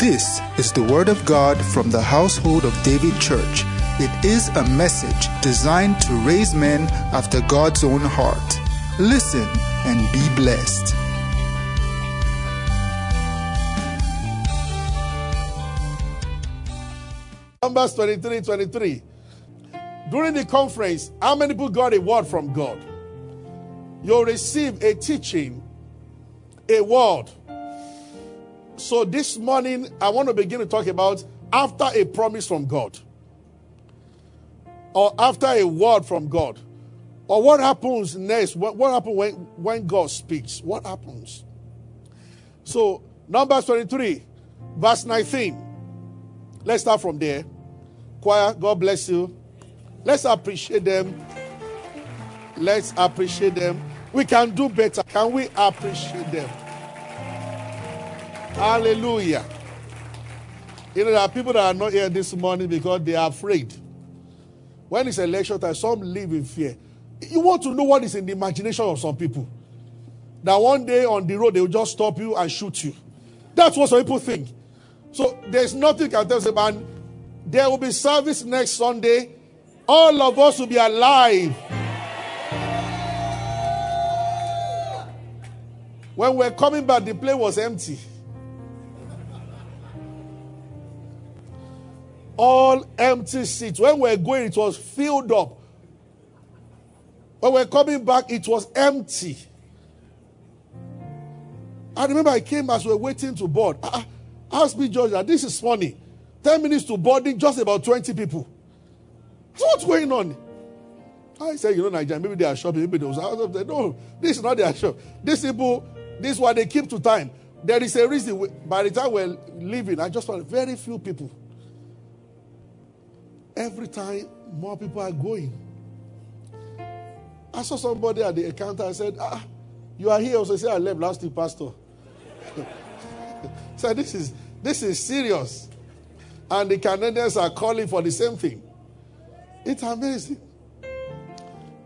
This is the Word of God from the household of David Church. It is a message designed to raise men after God's own heart. Listen and be blessed. Numbers 23 23. During the conference, how many people got a word from God? You'll receive a teaching, a word. So this morning, I want to begin to talk about after a promise from God, or after a word from God, or what happens next. What, what happens when, when God speaks? What happens? So, Numbers 23, verse 19. Let's start from there. Choir, God bless you. Let's appreciate them. Let's appreciate them. We can do better. Can we appreciate them? Hallelujah. You know, there are people that are not here this morning because they are afraid. When it's election time, some live in fear. You want to know what is in the imagination of some people. That one day on the road, they will just stop you and shoot you. That's what some people think. So there's nothing can tell them, man. There will be service next Sunday. All of us will be alive. When we're coming back, the plane was empty. All empty seats. When we're going, it was filled up. When we're coming back, it was empty. I remember I came as we were waiting to board. Ah, ah, I asked me, George, that this is funny. 10 minutes to boarding, just about 20 people. So what's going on? I said, you know, Nigeria, maybe they are shopping, maybe they was out of there. No, this is not their shop. These people, this is what they keep to time. There is a reason. By the time we're leaving, I just found very few people. Every time, more people are going. I saw somebody at the counter. I said, ah, you are here. Also, I said, I left last week, Pastor. so this is this is serious. And the Canadians are calling for the same thing. It's amazing.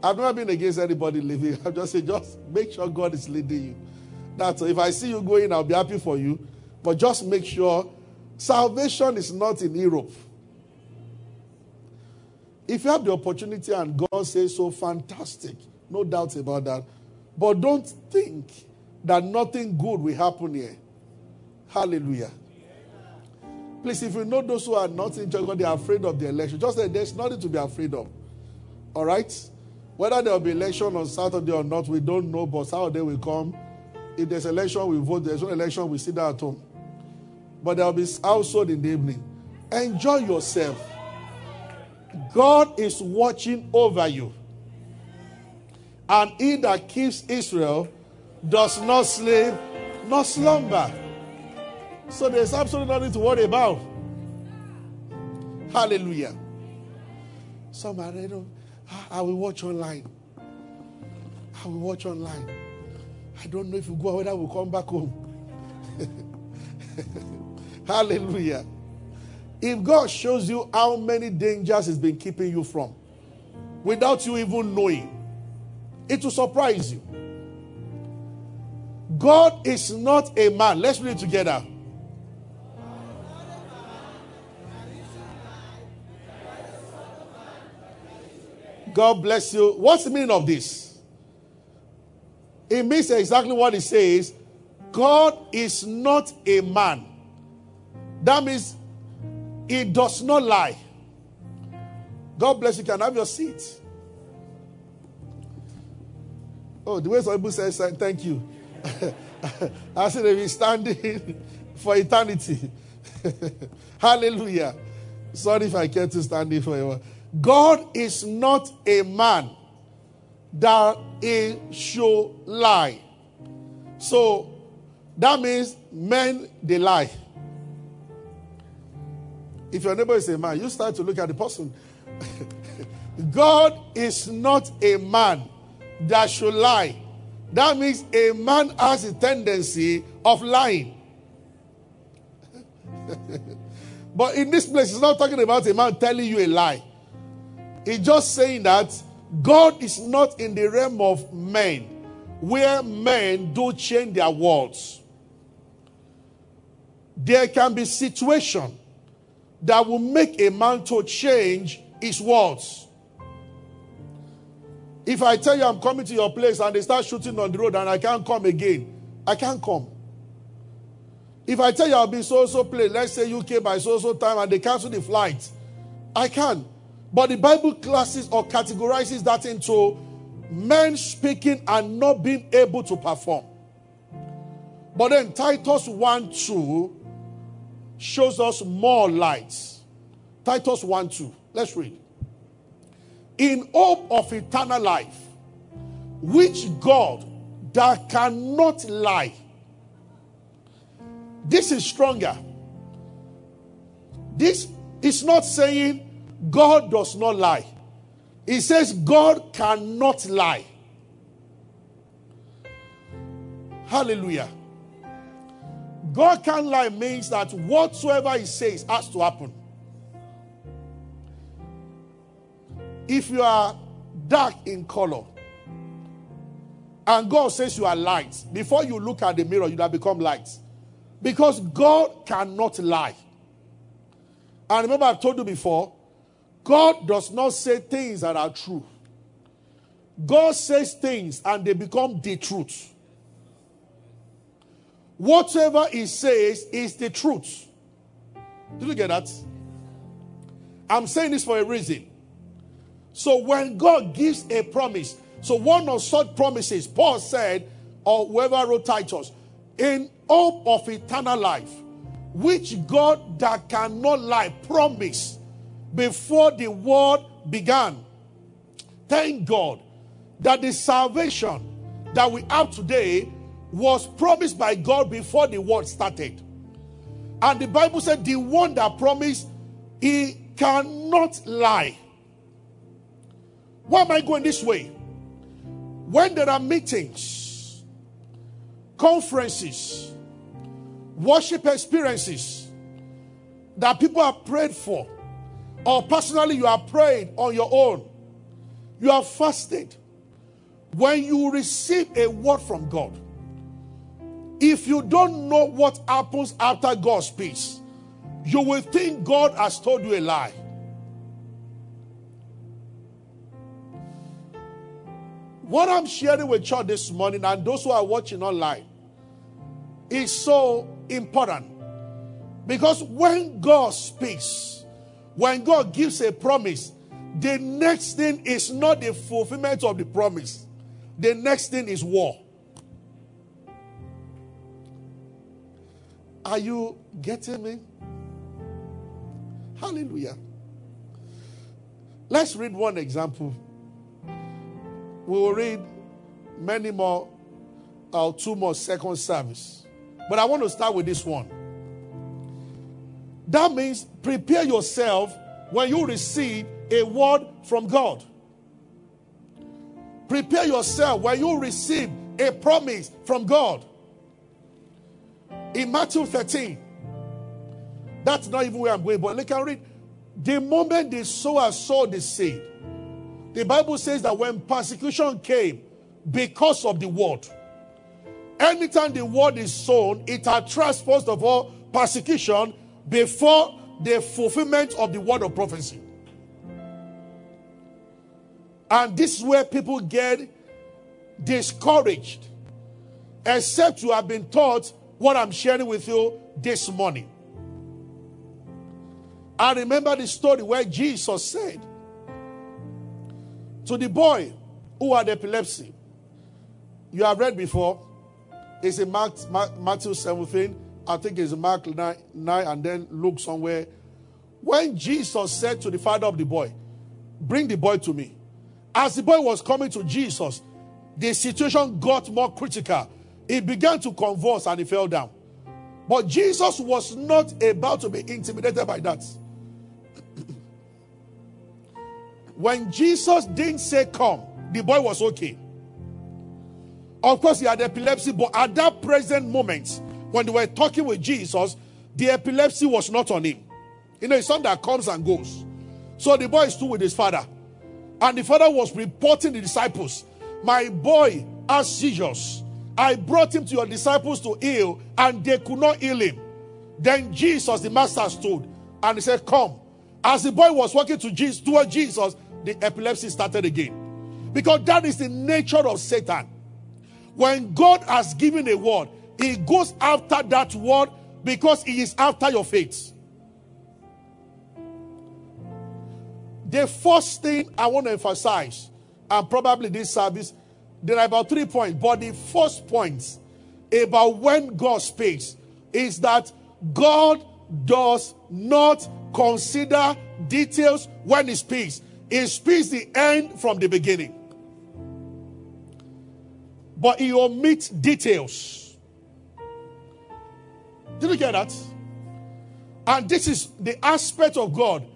I've never been against anybody leaving. I just say, just make sure God is leading you. That's. If I see you going, I'll be happy for you. But just make sure salvation is not in Europe. If you have the opportunity and God says so, fantastic. No doubt about that. But don't think that nothing good will happen here. Hallelujah. Please, if you know those who are not in church, they are afraid of the election, just say there's nothing to be afraid of. All right? Whether there will be election on Saturday or not, we don't know, but Saturday will come. If there's election, we vote. There's no election, we sit down at home. But there will be household in the evening. Enjoy yourself. God is watching over you. And he that keeps Israel does not sleep nor slumber. So there's absolutely nothing to worry about. Hallelujah. Somebody, I will watch online. I will watch online. I don't know if we go whether we'll come back home. Hallelujah. If God shows you how many dangers He's been keeping you from without you even knowing, it will surprise you. God is not a man. Let's read it together. God bless you. What's the meaning of this? It means exactly what it says. God is not a man. That means he does not lie. God bless you. Can have your seat. Oh, the way some people say thank you. I said they be standing for eternity. Hallelujah. Sorry if I kept to standing for you. God is not a man that he should lie. So that means men they lie. If your neighbor is a man, you start to look at the person. God is not a man that should lie. That means a man has a tendency of lying. but in this place, it's not talking about a man telling you a lie. It's just saying that God is not in the realm of men where men do change their words. there can be situation that will make a man to change his words. If I tell you I'm coming to your place and they start shooting on the road and I can't come again, I can't come. If I tell you I'll be so so place, let's say UK by so so time and they cancel the flight, I can. But the Bible classes or categorizes that into men speaking and not being able to perform. But then Titus 1 2 shows us more lights. Titus 1 2. Let's read. In hope of eternal life, which God that cannot lie. This is stronger. This is not saying God does not lie. It says God cannot lie. Hallelujah. God can't lie means that whatsoever He says has to happen. If you are dark in color and God says you are light, before you look at the mirror, you have become light. Because God cannot lie. And remember, I've told you before, God does not say things that are true. God says things and they become the truth. Whatever He says is the truth. Did you get that? I'm saying this for a reason. So when God gives a promise, so one of such promises, Paul said, or whoever wrote Titus, in hope of eternal life, which God that cannot lie promised before the world began. Thank God that the salvation that we have today was promised by God before the world started. And the Bible said, the one that promised, he cannot lie. Why am I going this way? When there are meetings, conferences, worship experiences that people have prayed for, or personally you are praying on your own, you are fasted. When you receive a word from God, if you don't know what happens after God speaks, you will think God has told you a lie. What I'm sharing with you this morning and those who are watching online is so important. Because when God speaks, when God gives a promise, the next thing is not the fulfillment of the promise, the next thing is war. Are you getting me? Hallelujah. Let's read one example. We will read many more, or uh, two more second service. But I want to start with this one. That means prepare yourself when you receive a word from God. Prepare yourself when you receive a promise from God. In Matthew 13, that's not even where I'm going, but look and read. The moment the sower saw the seed, the Bible says that when persecution came because of the word, anytime the word is sown, it attracts first of all persecution before the fulfillment of the word of prophecy. And this is where people get discouraged, except you have been taught what I'm sharing with you this morning. I remember the story where Jesus said to the boy who had epilepsy, you have read before, it's in Mark, Mark, Matthew 17, I think it's Mark 9, 9 and then Luke somewhere. When Jesus said to the father of the boy, Bring the boy to me. As the boy was coming to Jesus, the situation got more critical. He began to convulse and he fell down. But Jesus was not about to be intimidated by that. when Jesus didn't say come, the boy was okay. Of course, he had epilepsy, but at that present moment, when they were talking with Jesus, the epilepsy was not on him. You know, it's something that comes and goes. So the boy stood with his father. And the father was reporting the disciples, My boy has seizures. I brought him to your disciples to heal, and they could not heal him. Then Jesus, the master, stood and he said, Come. As the boy was walking to Jesus, toward Jesus, the epilepsy started again. Because that is the nature of Satan. When God has given a word, he goes after that word because he is after your faith. The first thing I want to emphasize, and probably this service, there are about three points, but the first point about when God speaks is that God does not consider details when he speaks. He speaks the end from the beginning. But he omits details. Did you get that? And this is the aspect of God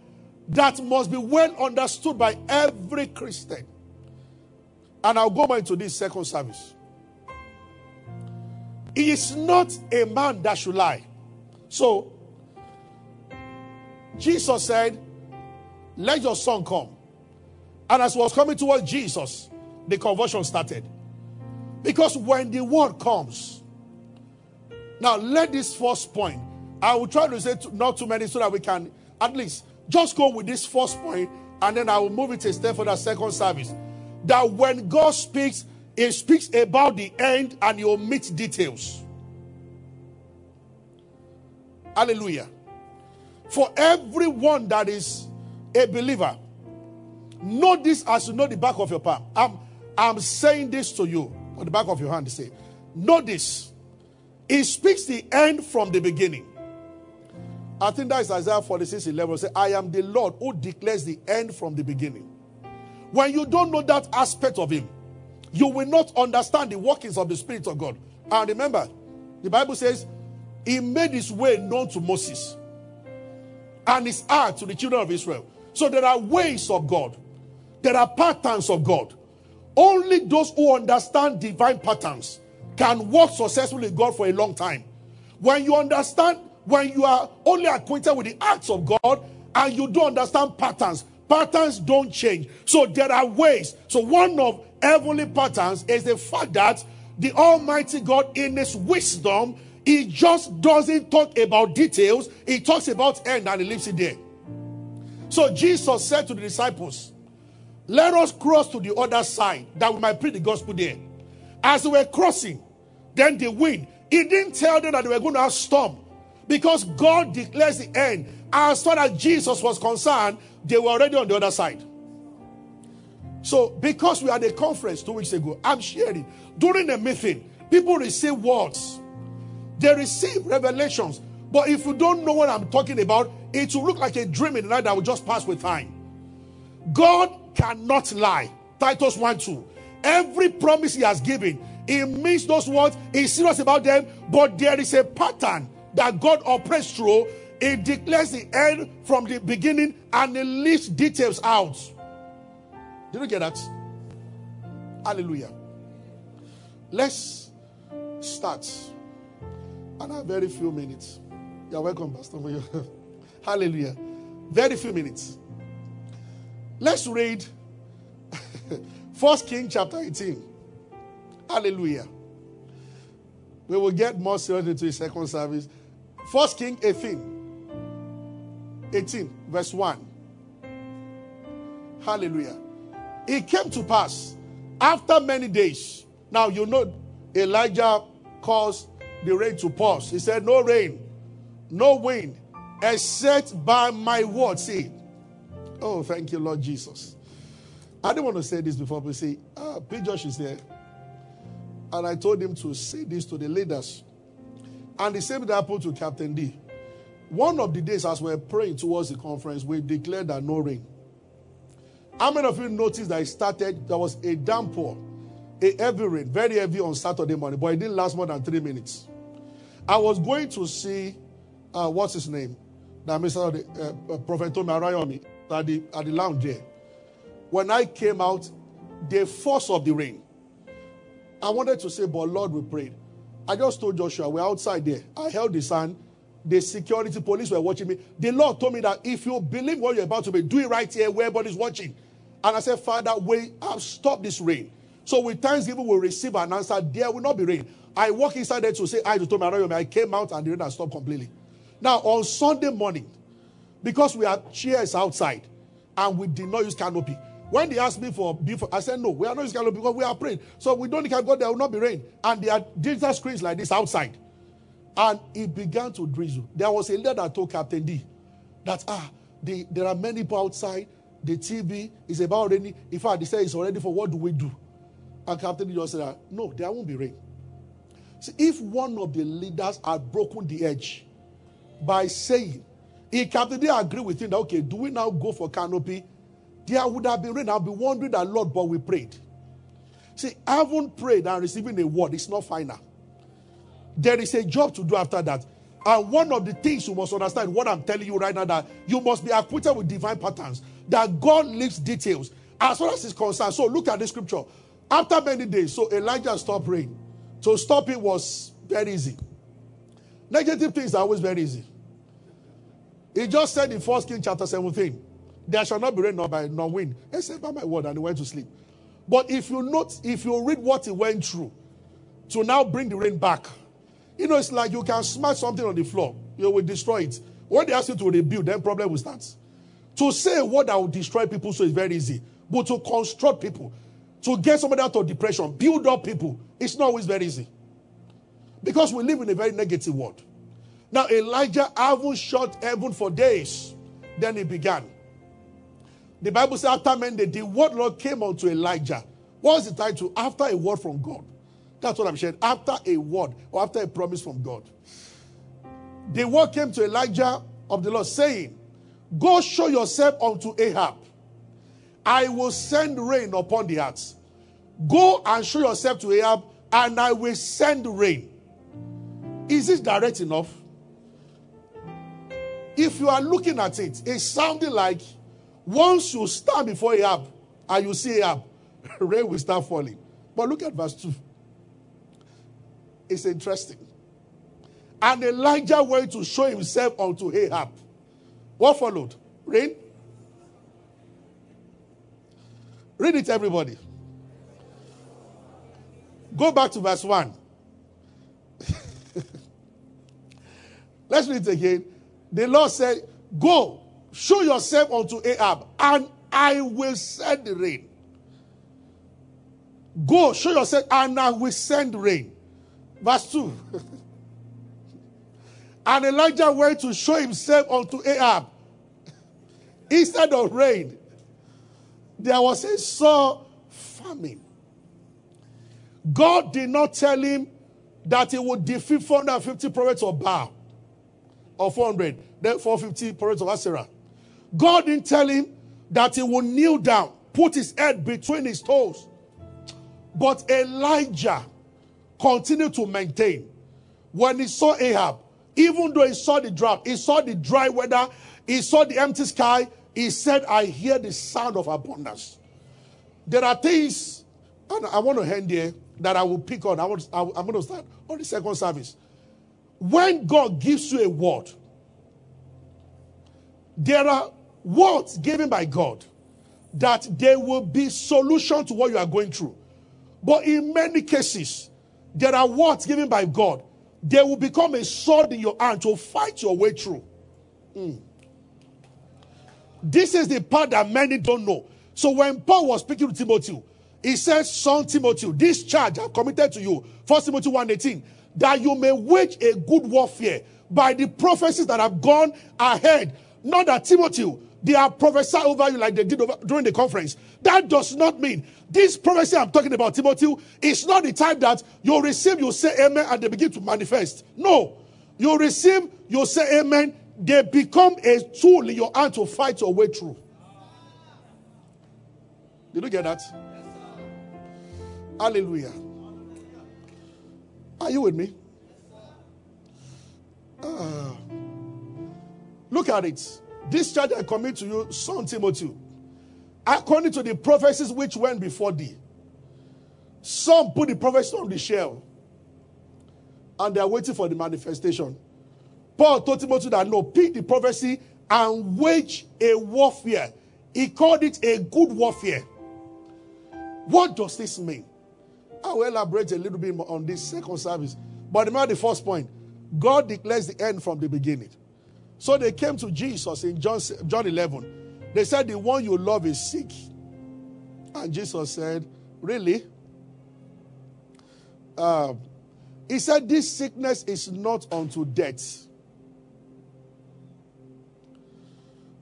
that must be well understood by every Christian. And I'll go more into this second service. He is not a man that should lie. So, Jesus said, Let your son come. And as was coming towards Jesus, the conversion started. Because when the word comes, now let this first point, I will try to say not too many so that we can at least just go with this first point and then I will move it a step for the second service. That when God speaks, He speaks about the end and He omits details. Hallelujah. For everyone that is a believer, know this as you know the back of your palm. I'm, I'm saying this to you on the back of your hand. Say, know this. He speaks the end from the beginning. I think that is Isaiah 46 11. Say, I am the Lord who declares the end from the beginning. When you don't know that aspect of Him, you will not understand the workings of the Spirit of God. And remember, the Bible says, He made His way known to Moses and His heart to the children of Israel. So there are ways of God, there are patterns of God. Only those who understand divine patterns can work successfully with God for a long time. When you understand when you are only acquainted with the acts of God and you don't understand patterns, patterns don't change. So there are ways. So one of heavenly patterns is the fact that the Almighty God, in His wisdom, He just doesn't talk about details. He talks about end and He leaves it there. So Jesus said to the disciples, Let us cross to the other side that we might preach the gospel there. As they were crossing, then the wind. He didn't tell them that they were going to have storm. Because God declares the end. As far as Jesus was concerned, they were already on the other side. So, because we had a conference two weeks ago, I'm sharing. During the meeting, people receive words, they receive revelations. But if you don't know what I'm talking about, it will look like a dream in the night that will just pass with time. God cannot lie. Titus 1 2. Every promise he has given, he means those words, he's serious about them, but there is a pattern that God operates through, it declares the end from the beginning and it leaves details out. Did you get that? Hallelujah. Let's start. And have very few minutes. You're welcome, Pastor. Hallelujah. Very few minutes. Let's read First King chapter 18. Hallelujah. We will get more serious into the second service. First King 18. 18, verse 1. Hallelujah. It came to pass after many days. Now you know Elijah caused the rain to pause. He said, No rain, no wind, except by my word. See. Oh, thank you, Lord Jesus. I didn't want to say this before, but see, uh, P. Josh is here. And I told him to say this to the leaders and the same thing happened to Captain D. One of the days, as we were praying towards the conference, we declared that no rain. How many of you noticed that it started? There was a downpour, a heavy rain, very heavy on Saturday morning, but it didn't last more than three minutes. I was going to see, uh, what's his name? That Mr. Uh, uh, Prophet Tomi Arayomi at the, at the lounge there. When I came out, the force of the rain. I wanted to say, but Lord, we prayed. I just told Joshua, we're outside there. I held his hand. The security police were watching me. The Lord told me that if you believe what you're about to be, do it right here where everybody's watching. And I said, Father, we have stopped this rain. So with thanksgiving, we'll receive an answer. There will not be rain. I walk inside there to say, I just told me, I came out and the rain has stopped completely. Now, on Sunday morning, because we had chairs outside and we did not use canopy, when they asked me for before, I said, no, we are not using canopy because we are praying. So we don't can go there, will not be rain. And there are digital screens like this outside. And it began to drizzle. There was a leader that told Captain D that, ah, the, there are many people outside. The TV is about raining. In fact, they say it's already for what do we do? And Captain D just said, no, there won't be rain. See, if one of the leaders had broken the edge by saying, if Captain D agree with him that, okay, do we now go for canopy? There would have been rain. I'll be wondering that, Lord, but we prayed. See, having prayed and receiving a word is not final. There is a job to do after that. And one of the things you must understand, what I'm telling you right now, that you must be acquainted with divine patterns, that God leaves details as far as is concerned. So look at the scripture. After many days, so Elijah stopped praying. To stop it was very easy. Negative things are always very easy. He just said in First King chapter 17, there shall not be rain nor by nor wind, except by my word, and he went to sleep. But if you note, if you read what he went through to now bring the rain back, you know, it's like you can smash something on the floor, you will destroy it. When they ask you to rebuild, then problem will start. To say what that will destroy people so it's very easy. But to construct people, to get somebody out of depression, build up people, it's not always very easy. Because we live in a very negative world. Now Elijah haven't shut heaven for days. Then he began. The Bible says after many the word Lord came unto Elijah. What's the title? After a word from God. That's what I'm saying. After a word or after a promise from God. The word came to Elijah of the Lord saying, Go show yourself unto Ahab. I will send rain upon the earth. Go and show yourself to Ahab, and I will send rain. Is this direct enough? If you are looking at it, it's sounding like once you stand before Ahab and you see Ahab, rain will start falling. But look at verse 2. It's interesting. And Elijah went to show himself unto Ahab. What followed? Rain? Read it, everybody. Go back to verse 1. Let's read it again. The Lord said, Go, show yourself unto Ahab, and I will send rain. Go, show yourself, and I will send rain. Verse 2. and Elijah went to show himself unto Ahab. Instead of rain, there was a sore famine. God did not tell him that he would defeat 450 prophets of Baal or 400, then 450 prophets of Asherah. God didn't tell him that he would kneel down, put his head between his toes. But Elijah continued to maintain. When he saw Ahab, even though he saw the drought, he saw the dry weather, he saw the empty sky, he said, I hear the sound of abundance. There are things, and I want to end here, that I will pick on. I want, I'm going to start on the second service. When God gives you a word, there are words given by God that there will be solution to what you are going through. But in many cases, there are words given by God. They will become a sword in your hand to fight your way through. Mm. This is the part that many don't know. So when Paul was speaking to Timothy, he says, Son Timothy, this charge I've committed to you, 1 Timothy 1:18, that you may wage a good warfare by the prophecies that have gone ahead. Not that Timothy, they are prophesying over you like they did over, during the conference. That does not mean this prophecy I'm talking about, Timothy, is not the type that you receive, you say amen, and they begin to manifest. No. You receive, you say amen, they become a tool in your hand to fight your way through. Did you get that? Hallelujah. Are you with me? Uh, look at it. This charge I commit to you, son Timothy, according to the prophecies which went before thee. Some put the prophecy on the shelf and they are waiting for the manifestation. Paul told Timothy that no, pick the prophecy and wage a warfare. He called it a good warfare. What does this mean? I will elaborate a little bit more on this second service. But remember the first point God declares the end from the beginning. So they came to Jesus in John, John 11. They said, The one you love is sick. And Jesus said, Really? Uh, he said, This sickness is not unto death.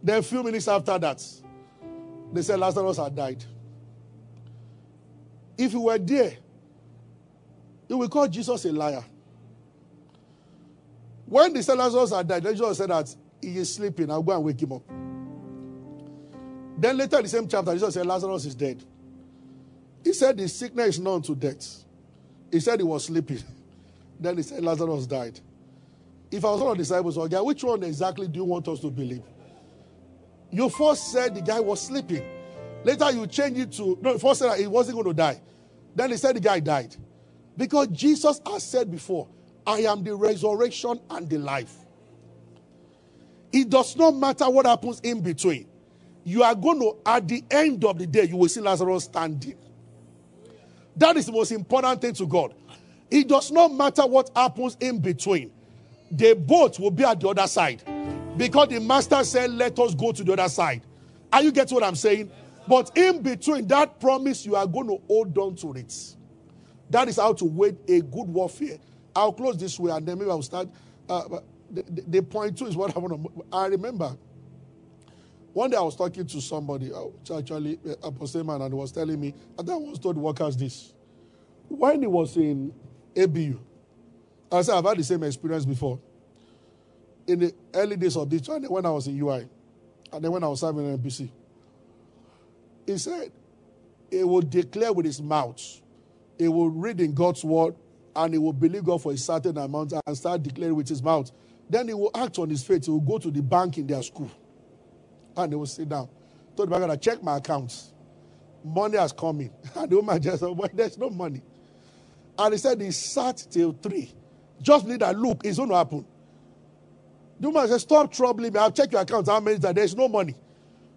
Then, a few minutes after that, they said Lazarus had died. If you were there, you will call Jesus a liar. When the Lazarus had died, Jesus said that he is sleeping. I'll go and wake him up. Then later in the same chapter, Jesus said Lazarus is dead. He said the sickness is not to death. He said he was sleeping. Then he said Lazarus died. If I was one of the disciples, okay, which one exactly do you want us to believe? You first said the guy was sleeping. Later you changed it to no, first said he wasn't going to die. Then he said the guy died. Because Jesus has said before, I am the resurrection and the life. It does not matter what happens in between. You are going to, at the end of the day, you will see Lazarus standing. That is the most important thing to God. It does not matter what happens in between. The boat will be at the other side. Because the master said, Let us go to the other side. Are you getting what I'm saying? But in between that promise, you are going to hold on to it. That is how to wage a good warfare. I'll close this way and then maybe I'll start. Uh, the, the, the, point two is what I want to. I remember one day I was talking to somebody, uh, actually a postman, and he was telling me, and I was told workers this. When he was in ABU, I said, I've had the same experience before. In the early days of this, when I was in UI, and then when I was serving in NBC, he said, he will declare with his mouth, he will read in God's word, and he will believe God for a certain amount and start declaring with his mouth. Then he will act on his faith. He will go to the bank in their school and they will sit down. Told the bank, I check my accounts. Money has come in. And the woman just said, well, there's no money. And he said he sat till three. Just need that look, it's going to happen. The woman said, Stop troubling me. I'll check your accounts. How many that There's no money.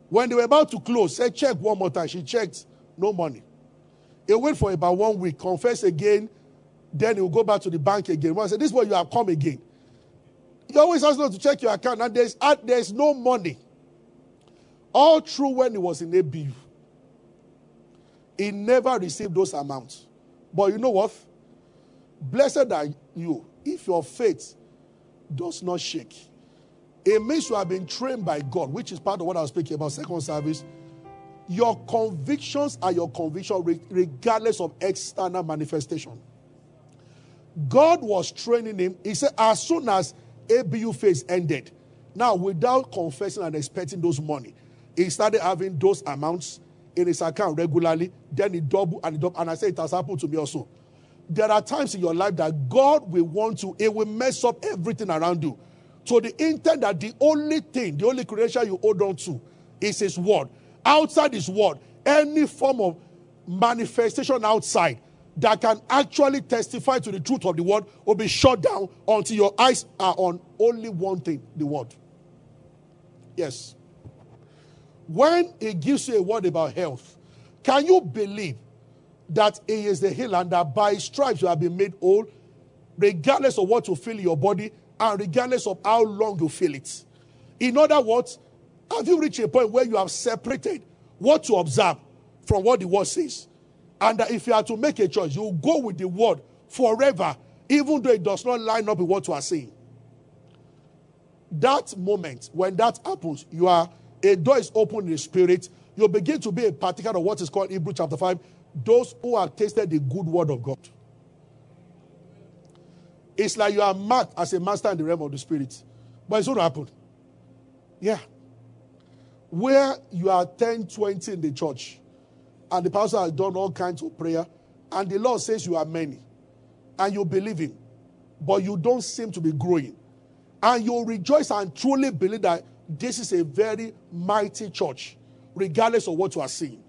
When they were about to close, said, Check one more time. She checked, no money. He wait for about one week, confess again, then he will go back to the bank again. One said, This is where you have come again. You always ask them to check your account, and there's, there's no money. All through when he was in ABU, he never received those amounts. But you know what? Blessed are you if your faith does not shake. It means you have been trained by God, which is part of what I was speaking about, second service. Your convictions are your conviction regardless of external manifestation. God was training him. He said, as soon as ABU phase ended, now without confessing and expecting those money, he started having those amounts in his account regularly. Then he double and he double. And I say it has happened to me also. There are times in your life that God will want to, it will mess up everything around you. To the intent that the only thing, the only credential you hold on to is his word. Outside his word, any form of manifestation outside that can actually testify to the truth of the word will be shut down until your eyes are on only one thing the word. Yes. When he gives you a word about health, can you believe that he is the healer and that by stripes you have been made whole, regardless of what you feel in your body and regardless of how long you feel it? In other words, have you reached a point where you have separated what to observe from what the word says? And if you are to make a choice, you go with the word forever, even though it does not line up with what you are saying. That moment, when that happens, you are a door is open in the spirit. You begin to be a particle of what is called Hebrew chapter 5 those who have tasted the good word of God. It's like you are marked as a master in the realm of the spirit. But it's going to happen. Yeah. Where you are 10, 20 in the church, and the pastor has done all kinds of prayer, and the Lord says you are many, and you believe Him, but you don't seem to be growing. And you rejoice and truly believe that this is a very mighty church, regardless of what you are seeing.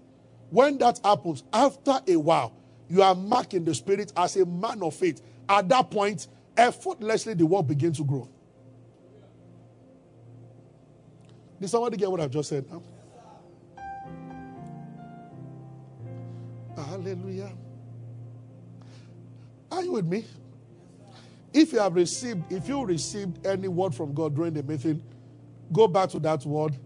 When that happens, after a while, you are marked in the spirit as a man of faith. At that point, effortlessly the work begins to grow. Did somebody get what I've just said now? Hallelujah. Are you with me? If you have received, if you received any word from God during the meeting, Go back to that word.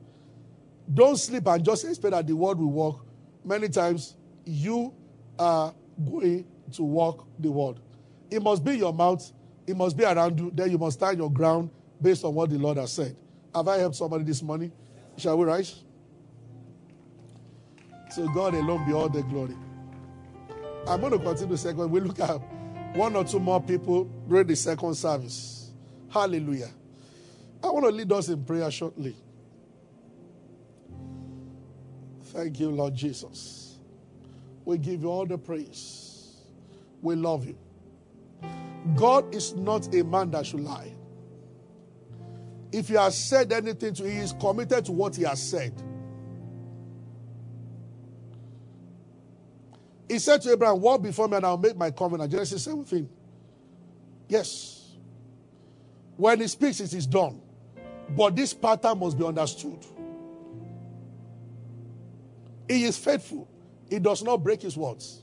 Don't sleep and just expect that the word will work. Many times you are going to walk the word. It must be your mouth, it must be around you, then you must stand your ground based on what the Lord has said. Have I helped somebody this morning? Shall we rise? So God alone be all the glory. I'm going to continue the second. We look at one or two more people during the second service. Hallelujah. I want to lead us in prayer shortly. Thank you, Lord Jesus. We give you all the praise. We love you. God is not a man that should lie. If he has said anything to you, he is committed to what he has said. He said to Abraham, Walk before me and I'll make my covenant. Genesis 17. Yes. When he speaks, it is done. But this pattern must be understood. He is faithful, he does not break his words.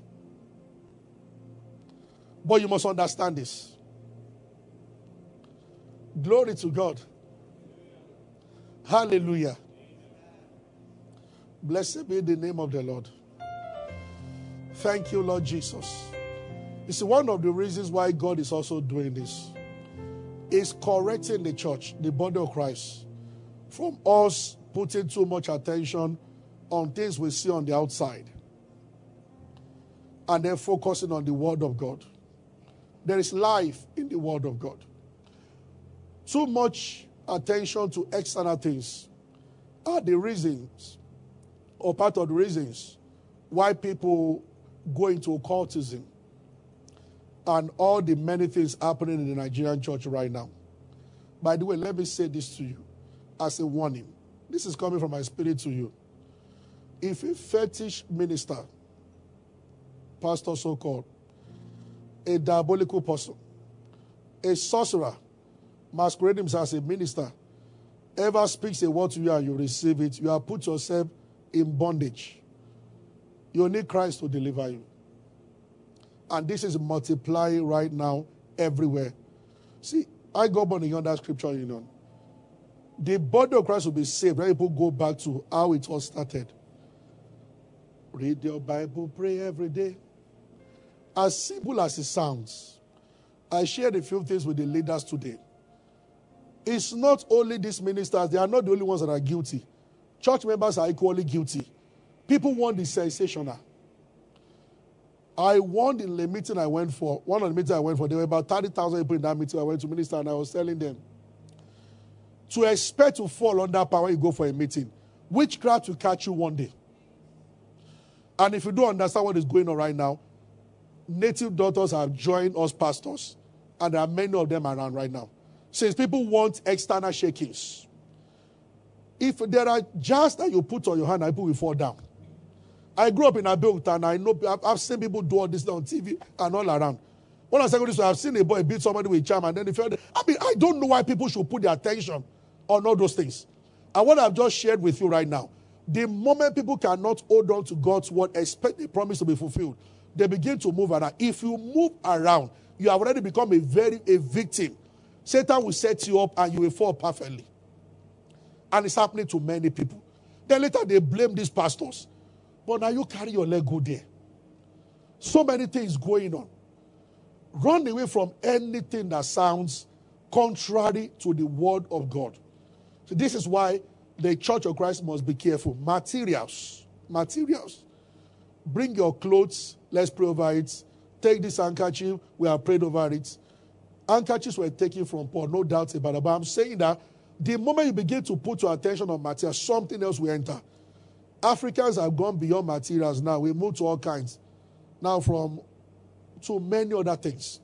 But you must understand this. Glory to God. Hallelujah. Blessed be the name of the Lord. Thank you, Lord Jesus. You see, one of the reasons why God is also doing this is correcting the church, the body of Christ, from us putting too much attention on things we see on the outside and then focusing on the Word of God. There is life in the Word of God. Too much attention to external things are the reasons, or part of the reasons, why people go into occultism and all the many things happening in the Nigerian church right now. By the way, let me say this to you as a warning. This is coming from my spirit to you. If a fetish minister, pastor so called, a diabolical person, a sorcerer, masquerading as a minister, ever speaks a word to you and you receive it, you have put yourself in bondage. You need Christ to deliver you. And this is multiplying right now everywhere. See, I go on beyond that scripture, union. The body of Christ will be saved when people go back to how it all started. Read your Bible, pray every day. As simple as it sounds, I shared a few things with the leaders today. It's not only these ministers, they are not the only ones that are guilty. Church members are equally guilty. People want the sensational. I warned in the meeting I went for, one of the meetings I went for, there were about 30,000 people in that meeting I went to minister, and I was telling them to expect to fall under power you go for a meeting. Witchcraft will catch you one day. And if you don't understand what is going on right now, native daughters have joined us pastors, and there are many of them around right now. Since people want external shakings, if there are jars that you put on your hand, people will fall down. I grew up in Abeokuta and I know I've seen people do all this on TV and all around. When I was secondary school, I've seen a boy beat somebody with a charm and then he fell. I mean, I don't know why people should put their attention on all those things. And what I've just shared with you right now, the moment people cannot hold on to God's word, expect the promise to be fulfilled, they begin to move around. If you move around, you have already become a very a victim. Satan will set you up and you will fall perfectly. And it's happening to many people. Then later they blame these pastors. But now you carry your leg there. So many things going on. Run away from anything that sounds contrary to the word of God. So this is why the church of Christ must be careful. Materials. Materials. Bring your clothes. Let's pray over it. Take this handkerchief. We have prayed over it. Handkerchiefs were taken from Paul, no doubt about it. But I'm saying that the moment you begin to put your attention on material, something else will enter. Africans have gone beyond materials now. We move to all kinds. Now, from to many other things.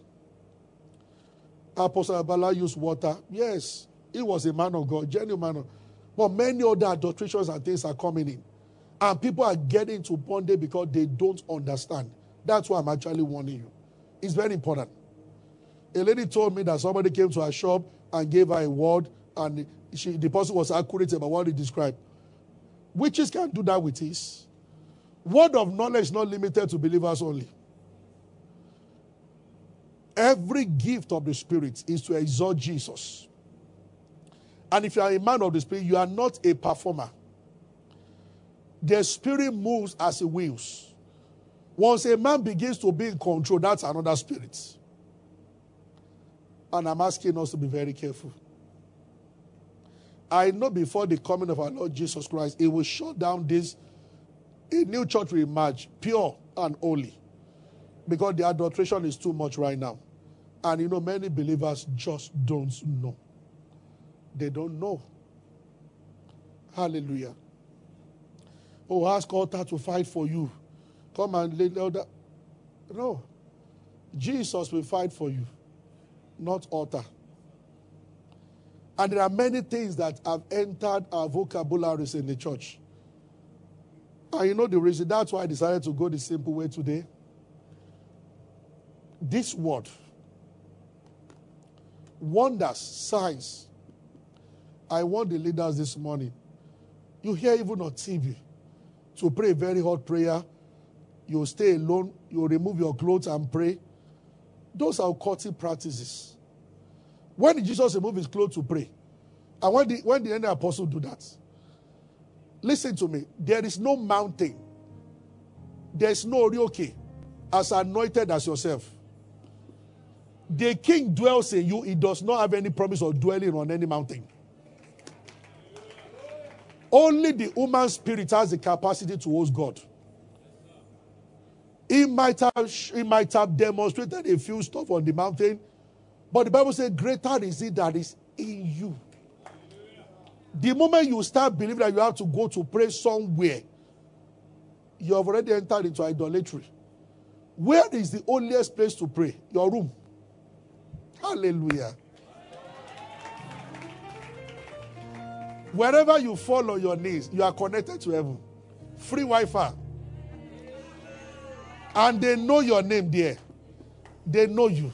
Apostle Abala used water. Yes, he was a man of God, genuine man of But many other adulterations and things are coming in. And people are getting into bondage because they don't understand. That's why I'm actually warning you. It's very important. A lady told me that somebody came to her shop and gave her a word, and she, the person was accurate about what he described. Witches can do that with ease. Word of knowledge is not limited to believers only. Every gift of the Spirit is to exalt Jesus. And if you are a man of the spirit, you are not a performer. The spirit moves as it wills. Once a man begins to be in control, that's another spirit. And I'm asking us to be very careful. I know before the coming of our Lord Jesus Christ, it will shut down this. A new church will emerge, pure and holy. Because the adulteration is too much right now. And you know, many believers just don't know. They don't know. Hallelujah. Oh, ask altar to fight for you. Come and lay down. No. Jesus will fight for you, not altar. And there are many things that have entered our vocabularies in the church. And you know the reason? That's why I decided to go the simple way today. This word, wonders, signs. I want the leaders this morning. You hear even on TV to pray a very hot prayer. You stay alone. You remove your clothes and pray. Those are occultic practices. When did Jesus remove his clothes to pray? And when did, when did any apostle do that? Listen to me. There is no mountain. There is no Orioke as anointed as yourself. The king dwells in you. He does not have any promise of dwelling on any mountain. Only the human spirit has the capacity to host God. He might have, he might have demonstrated a few stuff on the mountain, but the Bible says, Greater is it that is in you. The moment you start believing that you have to go to pray somewhere, you have already entered into idolatry. Where is the holiest place to pray? Your room. Hallelujah. Wherever you fall on your knees, you are connected to heaven. Free Wi Fi. And they know your name there. They know you.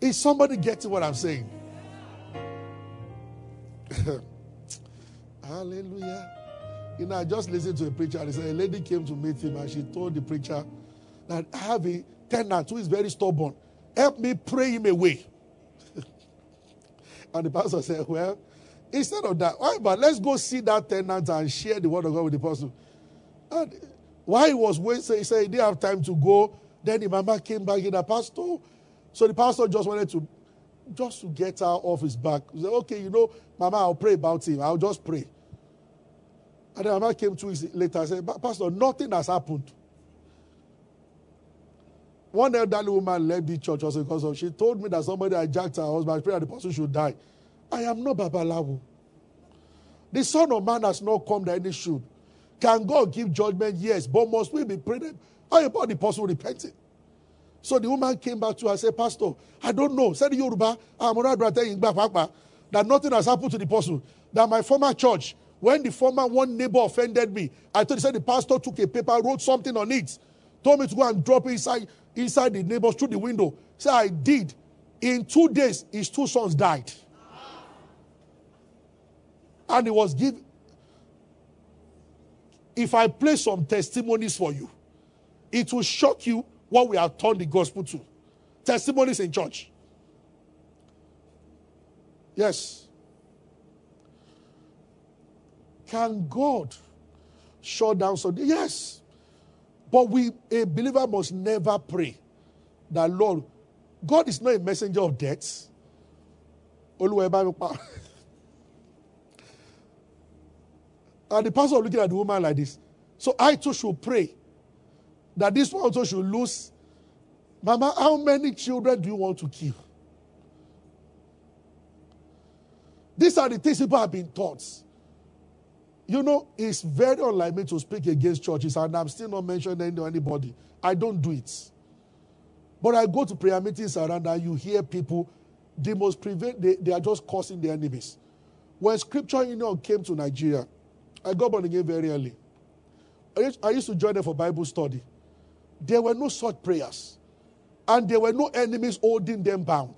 Is somebody getting what I'm saying? Hallelujah. You know, I just listened to a preacher and he said a lady came to meet him and she told the preacher that I have a tenant who is very stubborn. Help me pray him away. and the pastor said, Well, instead of that, why but let's go see that tenant and share the word of God with the person. And while he was waiting, he said he didn't have time to go. Then the mama came back in the pastor. So the pastor just wanted to just to get her off his back. He said, okay, you know, Mama, I'll pray about him. I'll just pray. And then Mama came two weeks later and said, Pastor, nothing has happened. One elderly woman left the church also because of she told me that somebody hijacked her husband. Pray that the person should die. I am not Babalawo. The Son of Man has not come that any should. Can God give judgment? Yes. But must we be praying? How about the person repenting? So the woman came back to her and said, Pastor, I don't know. Said Yoruba, ah, I'm that nothing has happened to the person. That my former church, when the former one neighbor offended me, I told he said the pastor took a paper, wrote something on it, told me to go and drop it inside, inside the neighbors through the window. So I did. In two days, his two sons died. And he was given. If I play some testimonies for you, it will shock you what we have turned the gospel to. Testimonies in church. Yes. Can God shut down something? Yes. But we, a believer, must never pray that, Lord, God is not a messenger of death. and the pastor looking at the woman like this. So I too should pray that this one also should lose. Mama, how many children do you want to kill? These are the things people have been taught. You know, it's very unlike me to speak against churches, and I'm still not mentioning anybody. I don't do it. But I go to prayer meetings around, and you hear people, the most prevent, they, they are just causing their enemies. When Scripture Union came to Nigeria, I got born again very early. I used to join them for Bible study. There were no such prayers. And there were no enemies holding them bound.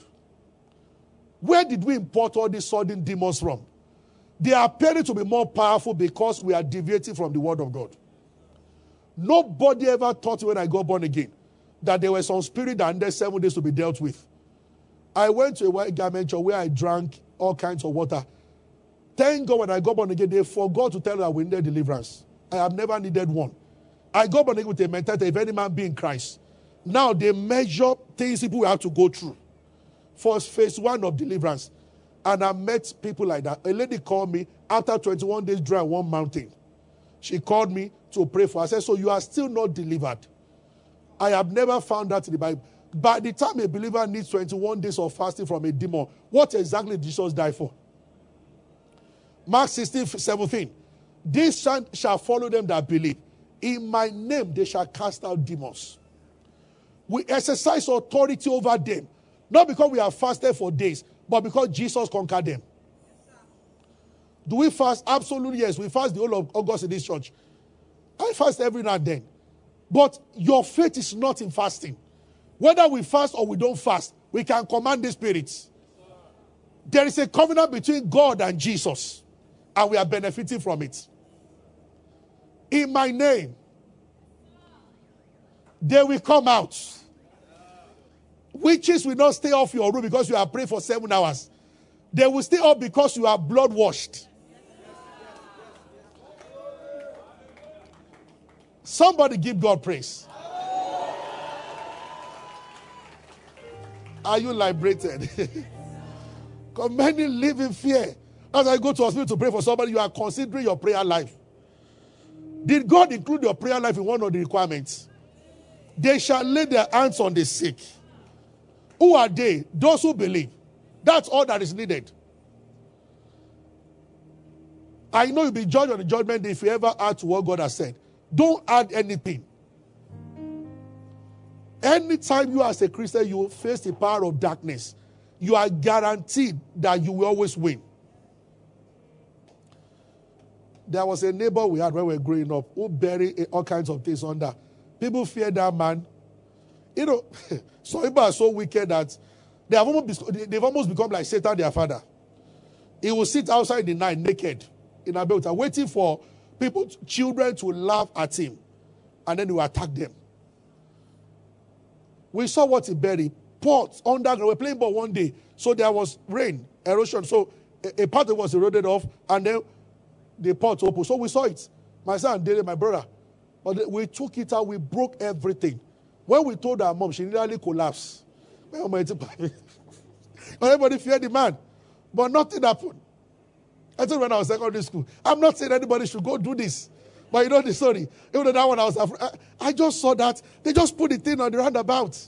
Where did we import all these sudden demons from? They are appearing to be more powerful because we are deviating from the word of God. Nobody ever thought when I got born again that there were some spirit that under seven days to be dealt with. I went to a white garment church where I drank all kinds of water. Thank God when I got born again, they forgot to tell that we needed deliverance. I have never needed one. I got born again with a mentality if any man be in Christ. Now they measure things people have to go through. First phase one of deliverance. And I met people like that. A lady called me after 21 days dry one mountain. She called me to pray for. Her. I said, So you are still not delivered. I have never found that in the Bible. By the time a believer needs 21 days of fasting from a demon, what exactly did Jesus die for? Mark 16, 17. This shall follow them that believe. In my name they shall cast out demons. We exercise authority over them. Not because we have fasted for days, but because Jesus conquered them. Do we fast? Absolutely, yes. We fast the whole of August in this church. I fast every now and then. But your faith is not in fasting. Whether we fast or we don't fast, we can command the spirits. There is a covenant between God and Jesus, and we are benefiting from it. In my name, they will come out. Witches will not stay off your room because you are praying for seven hours. They will stay up because you are blood washed. Somebody give God praise. Are you liberated? Because many live in fear. As I go to hospital to pray for somebody, you are considering your prayer life. Did God include your prayer life in one of the requirements? They shall lay their hands on the sick. Who are they? Those who believe. That's all that is needed. I know you'll be judged on the judgment day if you ever add to what God has said. Don't add anything. Anytime you, as a Christian, you face the power of darkness, you are guaranteed that you will always win. There was a neighbor we had when we were growing up who buried all kinds of things under. People fear that man. You know, some people are so wicked that they have almost, they've almost become like Satan, their father. He will sit outside in the night naked in a Abeokuta, waiting for people, children to laugh at him, and then he will attack them. We saw what he buried. Pots underground. We were playing ball one day, so there was rain, erosion. So a, a part of it was eroded off, and then the pot open. So we saw it. My son did it, my brother. But we took it out, we broke everything. When we told our mom, she nearly collapsed. Everybody feared the man. But nothing happened. I told when I was secondary school, I'm not saying anybody should go do this. But you know the story. Even though that one I was afraid, I, I just saw that. They just put the thing on the roundabout.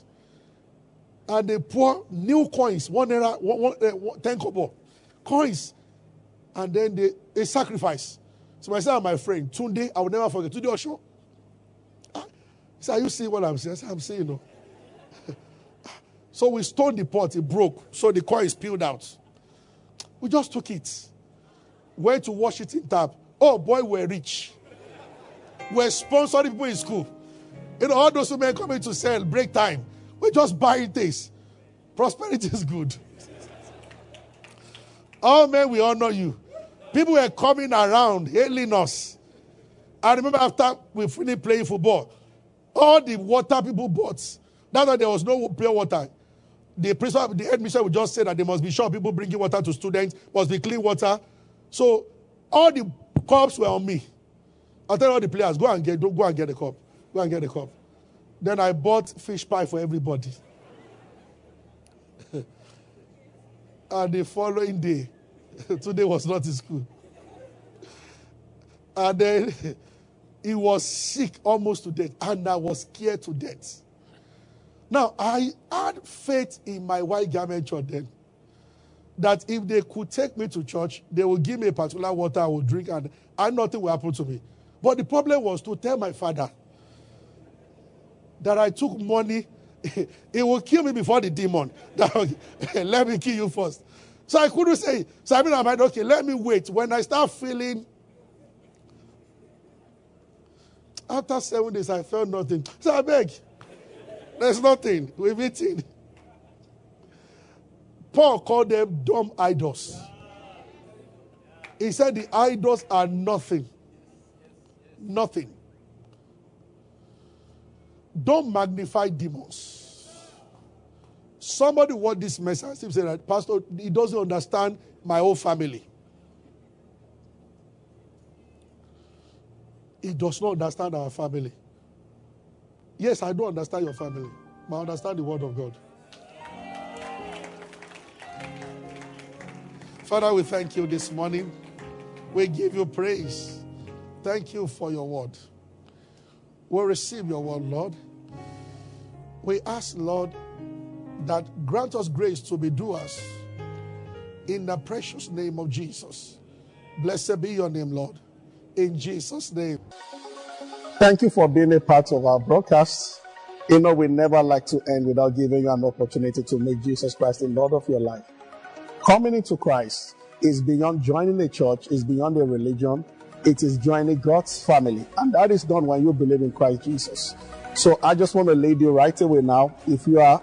And they pour new coins, one naira, one, one, uh, one, ten kobo. Coins. And then they, they sacrifice. So myself and my friend, Tunde, I will never forget. Tunde Osho. Ah, he said, Are you seeing what I'm saying? Said, I'm seeing, no. so we stoned the pot, it broke. So the coin spilled out. We just took it. Went to wash it in tap. Oh boy, we're rich we're sponsoring people in school. You know, all those women coming to sell break time. We're just buying things. Prosperity is good. All men, we honor you. People were coming around, hailing us. I remember after we finished playing football, all the water people bought. That's why there was no pure water. The principal, the headmistress would just say that there must be sure people bringing water to students, must be clean water. So all the cups were on me. I tell all the players, go and get, go and get a cup. Go and get a cup. Then I bought fish pie for everybody. and the following day, Tunde was not in school. And then he was sick almost to death, and I was scared to death. Now, I had faith in my white garment church then that if they could take me to church, they would give me a particular water I would drink, and, and nothing will happen to me. But the problem was to tell my father that I took money. he will kill me before the demon. let me kill you first. So I couldn't say, so I mean, I'm like, okay, let me wait. When I start feeling, after seven days, I felt nothing. So I beg, there's nothing. We've eaten. Paul called them dumb idols. He said the idols are nothing. Nothing. Don't magnify demons. Somebody what this message. He said that, Pastor, he doesn't understand my whole family. He does not understand our family. Yes, I do understand your family, but I understand the word of God. Father, we thank you this morning. We give you praise. Thank you for your word. We receive your word, Lord. We ask, Lord, that grant us grace to be doers in the precious name of Jesus. Blessed be your name, Lord. In Jesus' name. Thank you for being a part of our broadcast. You know, we never like to end without giving you an opportunity to make Jesus Christ the Lord of your life. Coming into Christ is beyond joining a church, is beyond a religion, it is joining God's family. And that is done when you believe in Christ Jesus. So I just want to lead you right away now. If you are,